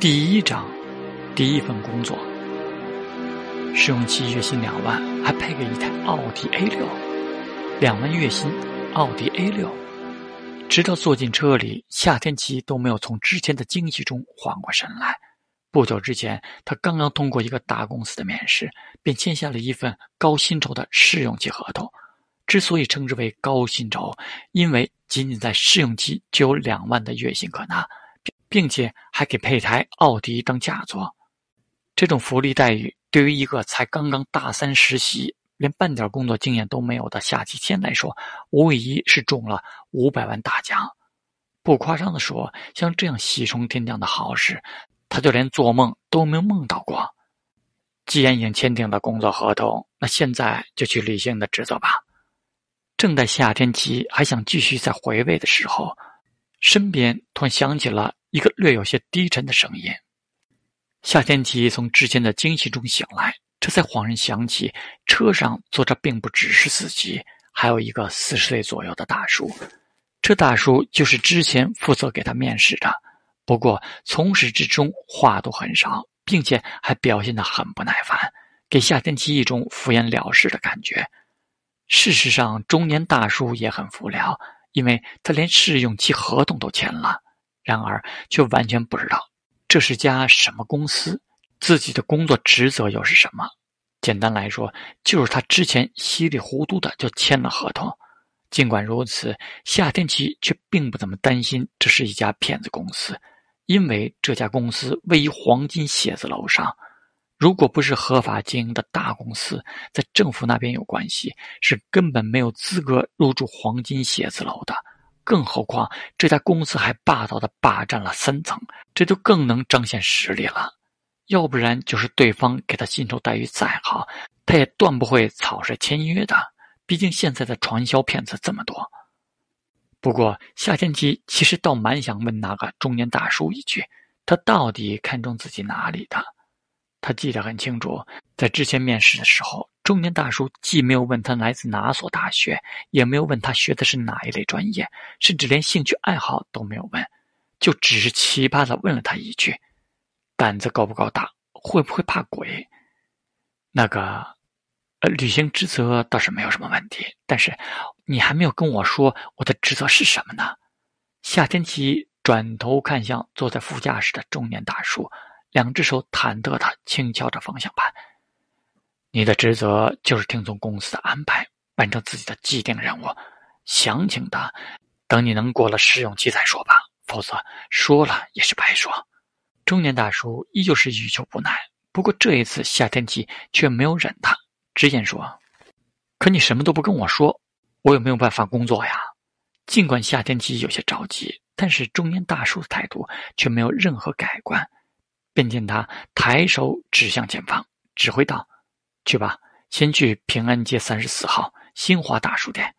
第一章，第一份工作，试用期月薪两万，还配给一台奥迪 A 六，两万月薪，奥迪 A 六。直到坐进车里，夏天琪都没有从之前的惊喜中缓过神来。不久之前，他刚刚通过一个大公司的面试，便签下了一份高薪酬的试用期合同。之所以称之为高薪酬，因为仅仅在试用期就有两万的月薪可拿。并且还给配台奥迪当嫁妆，这种福利待遇对于一个才刚刚大三实习、连半点工作经验都没有的夏季谦来说，无疑是中了五百万大奖。不夸张的说，像这样喜从天降的好事，他就连做梦都没有梦到过。既然已经签订了工作合同，那现在就去履行的职责吧。正在夏天奇还想继续再回味的时候，身边突然响起了。一个略有些低沉的声音。夏天琪从之前的惊喜中醒来，这才恍然想起，车上坐着并不只是司机，还有一个四十岁左右的大叔。这大叔就是之前负责给他面试的，不过从始至终话都很少，并且还表现得很不耐烦，给夏天琪一种敷衍了事的感觉。事实上，中年大叔也很无聊，因为他连试用期合同都签了。然而，却完全不知道这是家什么公司，自己的工作职责又是什么。简单来说，就是他之前稀里糊涂的就签了合同。尽管如此，夏天琪却并不怎么担心这是一家骗子公司，因为这家公司位于黄金写字楼上。如果不是合法经营的大公司，在政府那边有关系，是根本没有资格入住黄金写字楼的。更何况，这家公司还霸道的霸占了三层，这就更能彰显实力了。要不然，就是对方给他薪酬待遇再好，他也断不会草率签约的。毕竟现在的传销骗子这么多。不过，夏天奇其实倒蛮想问那个中年大叔一句：他到底看中自己哪里的？他记得很清楚，在之前面试的时候。中年大叔既没有问他来自哪所大学，也没有问他学的是哪一类专业，甚至连兴趣爱好都没有问，就只是奇葩的问了他一句：“胆子够不够大？会不会怕鬼？”那个，呃，履行职责倒是没有什么问题，但是你还没有跟我说我的职责是什么呢？夏天奇转头看向坐在副驾驶的中年大叔，两只手忐忑的轻敲着方向盘。你的职责就是听从公司的安排，完成自己的既定任务。详情的，等你能过了试用期再说吧，否则说了也是白说。中年大叔依旧是欲求不耐，不过这一次夏天琪却没有忍他，直言说：“可你什么都不跟我说，我有没有办法工作呀？”尽管夏天琪有些着急，但是中年大叔的态度却没有任何改观。便见他抬手指向前方，指挥道。去吧，先去平安街三十四号新华大书店。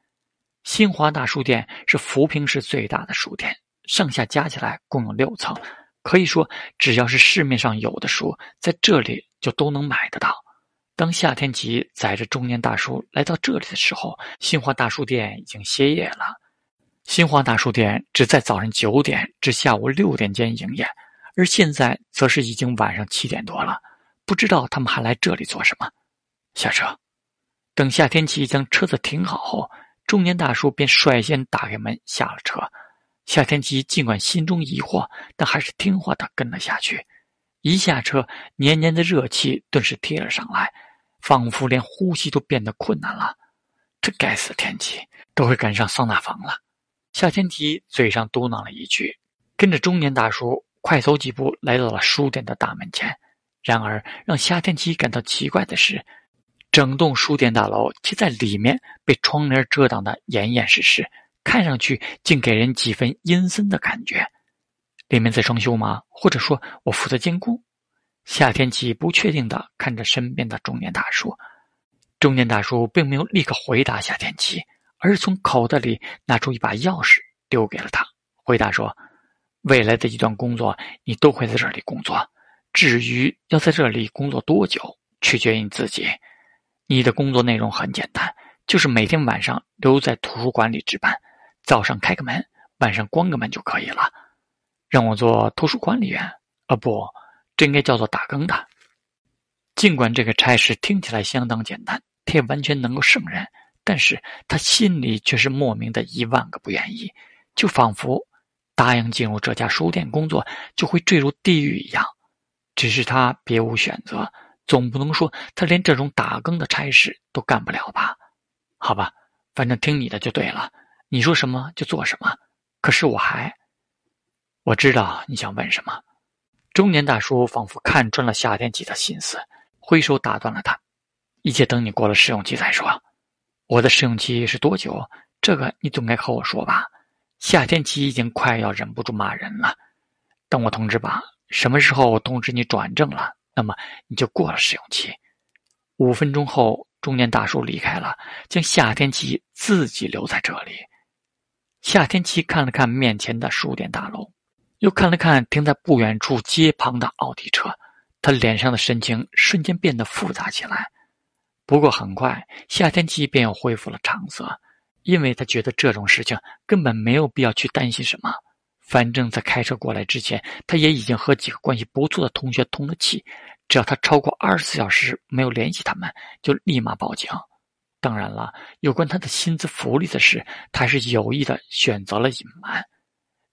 新华大书店是扶贫市最大的书店，上下加起来共有六层，可以说只要是市面上有的书，在这里就都能买得到。当夏天奇载着中年大叔来到这里的时候，新华大书店已经歇业了。新华大书店只在早上九点至下午六点间营业，而现在则是已经晚上七点多了，不知道他们还来这里做什么。下车，等夏天琪将车子停好后，中年大叔便率先打开门下了车。夏天琪尽管心中疑惑，但还是听话的跟了下去。一下车，黏黏的热气顿时贴了上来，仿佛连呼吸都变得困难了。这该死的天气，都会赶上桑拿房了。夏天琪嘴上嘟囔了一句，跟着中年大叔快走几步来到了书店的大门前。然而，让夏天奇感到奇怪的是。整栋书店大楼，其在里面被窗帘遮挡的严严实实，看上去竟给人几分阴森的感觉。里面在装修吗？或者说我负责监工？夏天奇不确定的看着身边的中年大叔。中年大叔并没有立刻回答夏天奇，而是从口袋里拿出一把钥匙丢给了他，回答说：“未来的一段工作，你都会在这里工作。至于要在这里工作多久，取决于你自己。”你的工作内容很简单，就是每天晚上留在图书馆里值班，早上开个门，晚上关个门就可以了。让我做图书管理员啊，不，这应该叫做打更的。尽管这个差事听起来相当简单，他也完全能够胜任，但是他心里却是莫名的一万个不愿意，就仿佛答应进入这家书店工作就会坠入地狱一样。只是他别无选择，总不能说他连这种打更的差事都干不了吧？好吧，反正听你的就对了，你说什么就做什么。可是我还，我知道你想问什么。中年大叔仿佛看穿了夏天吉的心思。挥手打断了他，一切等你过了试用期再说。我的试用期是多久？这个你总该和我说吧。夏天奇已经快要忍不住骂人了。等我通知吧，什么时候通知你转正了，那么你就过了试用期。五分钟后，中年大叔离开了，将夏天奇自己留在这里。夏天奇看了看面前的书店大楼，又看了看停在不远处街旁的奥迪车。他脸上的神情瞬间变得复杂起来，不过很快，夏天奇便又恢复了常色，因为他觉得这种事情根本没有必要去担心什么。反正，在开车过来之前，他也已经和几个关系不错的同学通了气，只要他超过二十四小时没有联系他们，就立马报警。当然了，有关他的薪资福利的事，他是有意的选择了隐瞒，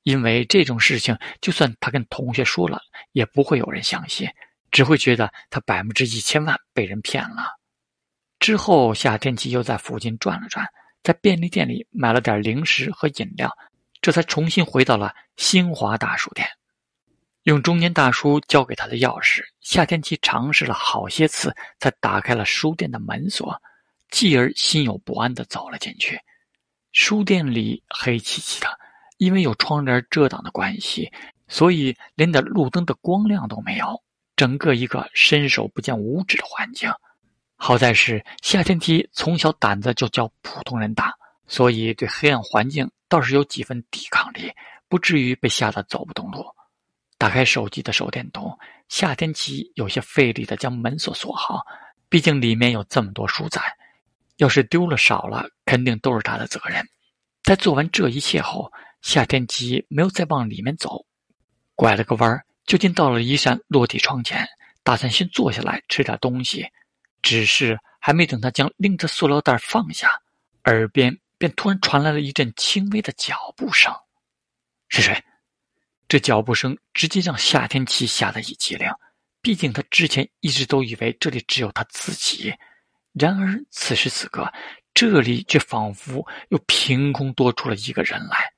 因为这种事情，就算他跟同学说了，也不会有人相信。只会觉得他百分之一千万被人骗了。之后，夏天奇又在附近转了转，在便利店里买了点零食和饮料，这才重新回到了新华大书店。用中年大叔交给他的钥匙，夏天奇尝试了好些次，才打开了书店的门锁，继而心有不安的走了进去。书店里黑漆漆的，因为有窗帘遮挡的关系，所以连点路灯的光亮都没有。整个一个伸手不见五指的环境，好在是夏天奇从小胆子就较普通人大，所以对黑暗环境倒是有几分抵抗力，不至于被吓得走不动路。打开手机的手电筒，夏天奇有些费力的将门锁锁好，毕竟里面有这么多书在，要是丢了少了，肯定都是他的责任。在做完这一切后，夏天奇没有再往里面走，拐了个弯儿。就近到了一扇落地窗前，打算先坐下来吃点东西。只是还没等他将拎着塑料袋放下，耳边便突然传来了一阵轻微的脚步声。是谁？这脚步声直接让夏天奇吓得一激灵。毕竟他之前一直都以为这里只有他自己。然而此时此刻，这里却仿佛又凭空多出了一个人来。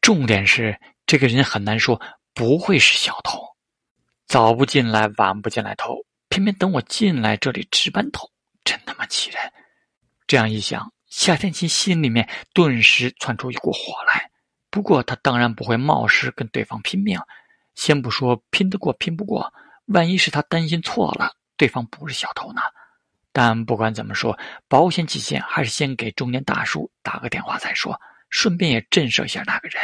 重点是，这个人很难说不会是小偷。早不进来，晚不进来偷，偏偏等我进来这里值班头，真他妈气人！这样一想，夏天琪心里面顿时窜出一股火来。不过他当然不会冒失跟对方拼命，先不说拼得过拼不过，万一是他担心错了，对方不是小偷呢？但不管怎么说，保险起见，还是先给中年大叔打个电话再说，顺便也震慑一下那个人。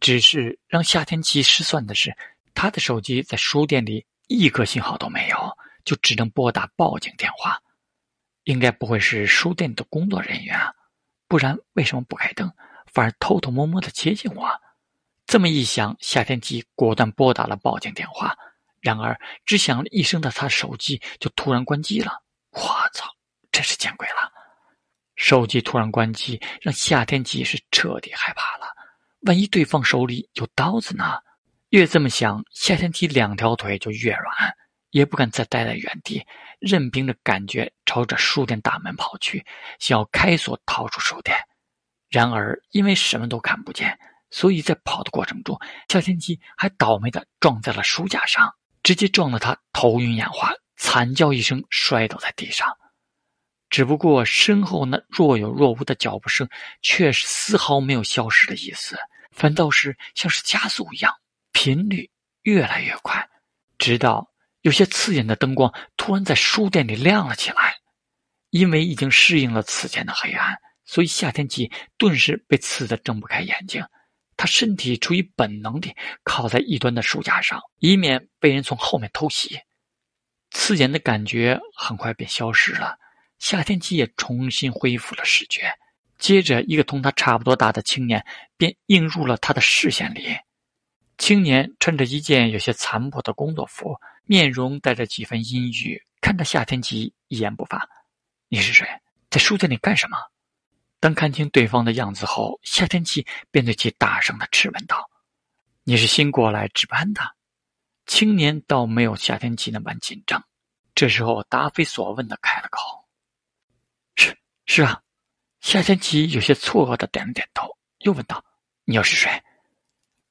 只是让夏天琪失算的是。他的手机在书店里一颗信号都没有，就只能拨打报警电话。应该不会是书店的工作人员啊，不然为什么不开灯，反而偷偷摸摸的接近我？这么一想，夏天吉果断拨打了报警电话。然而，只响了一声的他手机就突然关机了。我操，真是见鬼了！手机突然关机，让夏天吉是彻底害怕了。万一对方手里有刀子呢？越这么想，夏天提两条腿就越软，也不敢再待在原地，任凭着感觉朝着书店大门跑去，想要开锁逃出书店。然而，因为什么都看不见，所以在跑的过程中，夏天基还倒霉的撞在了书架上，直接撞得他头晕眼花，惨叫一声摔倒在地上。只不过身后那若有若无的脚步声，却是丝毫没有消失的意思，反倒是像是加速一样。频率越来越快，直到有些刺眼的灯光突然在书店里亮了起来。因为已经适应了此前的黑暗，所以夏天吉顿时被刺得睁不开眼睛。他身体出于本能地靠在一端的书架上，以免被人从后面偷袭。刺眼的感觉很快便消失了，夏天吉也重新恢复了视觉。接着，一个同他差不多大的青年便映入了他的视线里。青年穿着一件有些残破的工作服，面容带着几分阴郁，看着夏天奇一言不发。你是谁？在书店里干什么？当看清对方的样子后，夏天奇便对其大声的质问道：“你是新过来值班的？”青年倒没有夏天奇那般紧张。这时候，答非所问的开了口：“是是啊。”夏天奇有些错愕的点了点头，又问道：“你又是谁？”“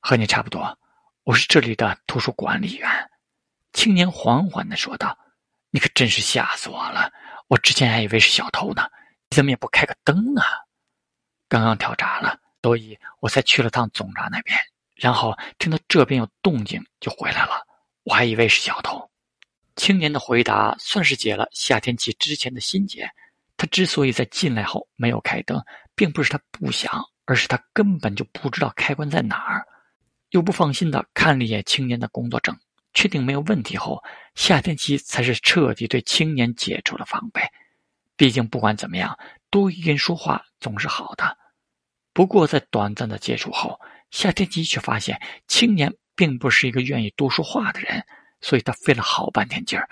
和你差不多，我是这里的图书管理员。”青年缓缓的说道。“你可真是吓死我了！我之前还以为是小偷呢，你怎么也不开个灯啊？”“刚刚跳闸了，所以我才去了趟总闸那边，然后听到这边有动静就回来了。我还以为是小偷。”青年的回答算是解了夏天奇之前的心结。他之所以在进来后没有开灯，并不是他不想，而是他根本就不知道开关在哪儿。又不放心的看了一眼青年的工作证，确定没有问题后，夏天奇才是彻底对青年解除了防备。毕竟不管怎么样，多一人说话总是好的。不过在短暂的接触后，夏天奇却发现青年并不是一个愿意多说话的人，所以他费了好半天劲儿。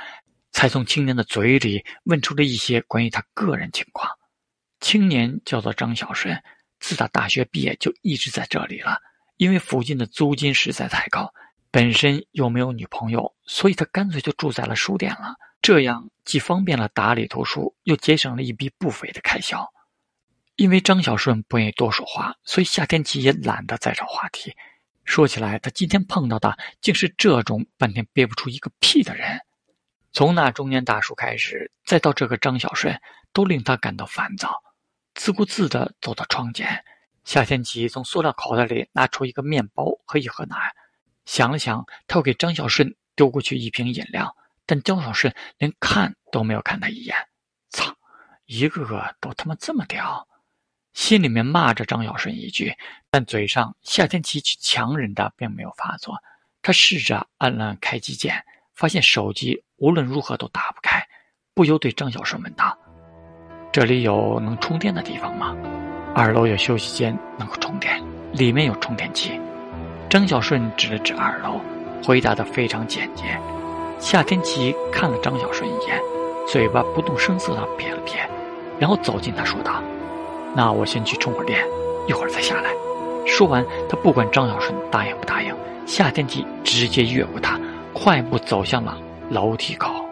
才从青年的嘴里问出了一些关于他个人情况。青年叫做张小顺，自打大学毕业就一直在这里了。因为附近的租金实在太高，本身又没有女朋友，所以他干脆就住在了书店了。这样既方便了打理图书，又节省了一笔不菲的开销。因为张小顺不愿意多说话，所以夏天琪也懒得再找话题。说起来，他今天碰到的竟是这种半天憋不出一个屁的人。从那中年大叔开始，再到这个张小顺，都令他感到烦躁。自顾自地走到窗前，夏天奇从塑料口袋里拿出一个面包和一盒奶，想了想，他要给张小顺丢过去一瓶饮料，但张小顺连看都没有看他一眼。操，一个个都他妈这么屌！心里面骂着张小顺一句，但嘴上夏天奇却强忍的并没有发作。他试着按了开机键。发现手机无论如何都打不开，不由对张小顺问道：“这里有能充电的地方吗？二楼有休息间能够充电，里面有充电器。”张小顺指了指二楼，回答的非常简洁。夏天琪看了张小顺一眼，嘴巴不动声色的撇了撇，然后走近他说道：“那我先去充会儿电，一会儿再下来。”说完，他不管张小顺答应不答应，夏天琪直接越过他。快步走向了楼梯口。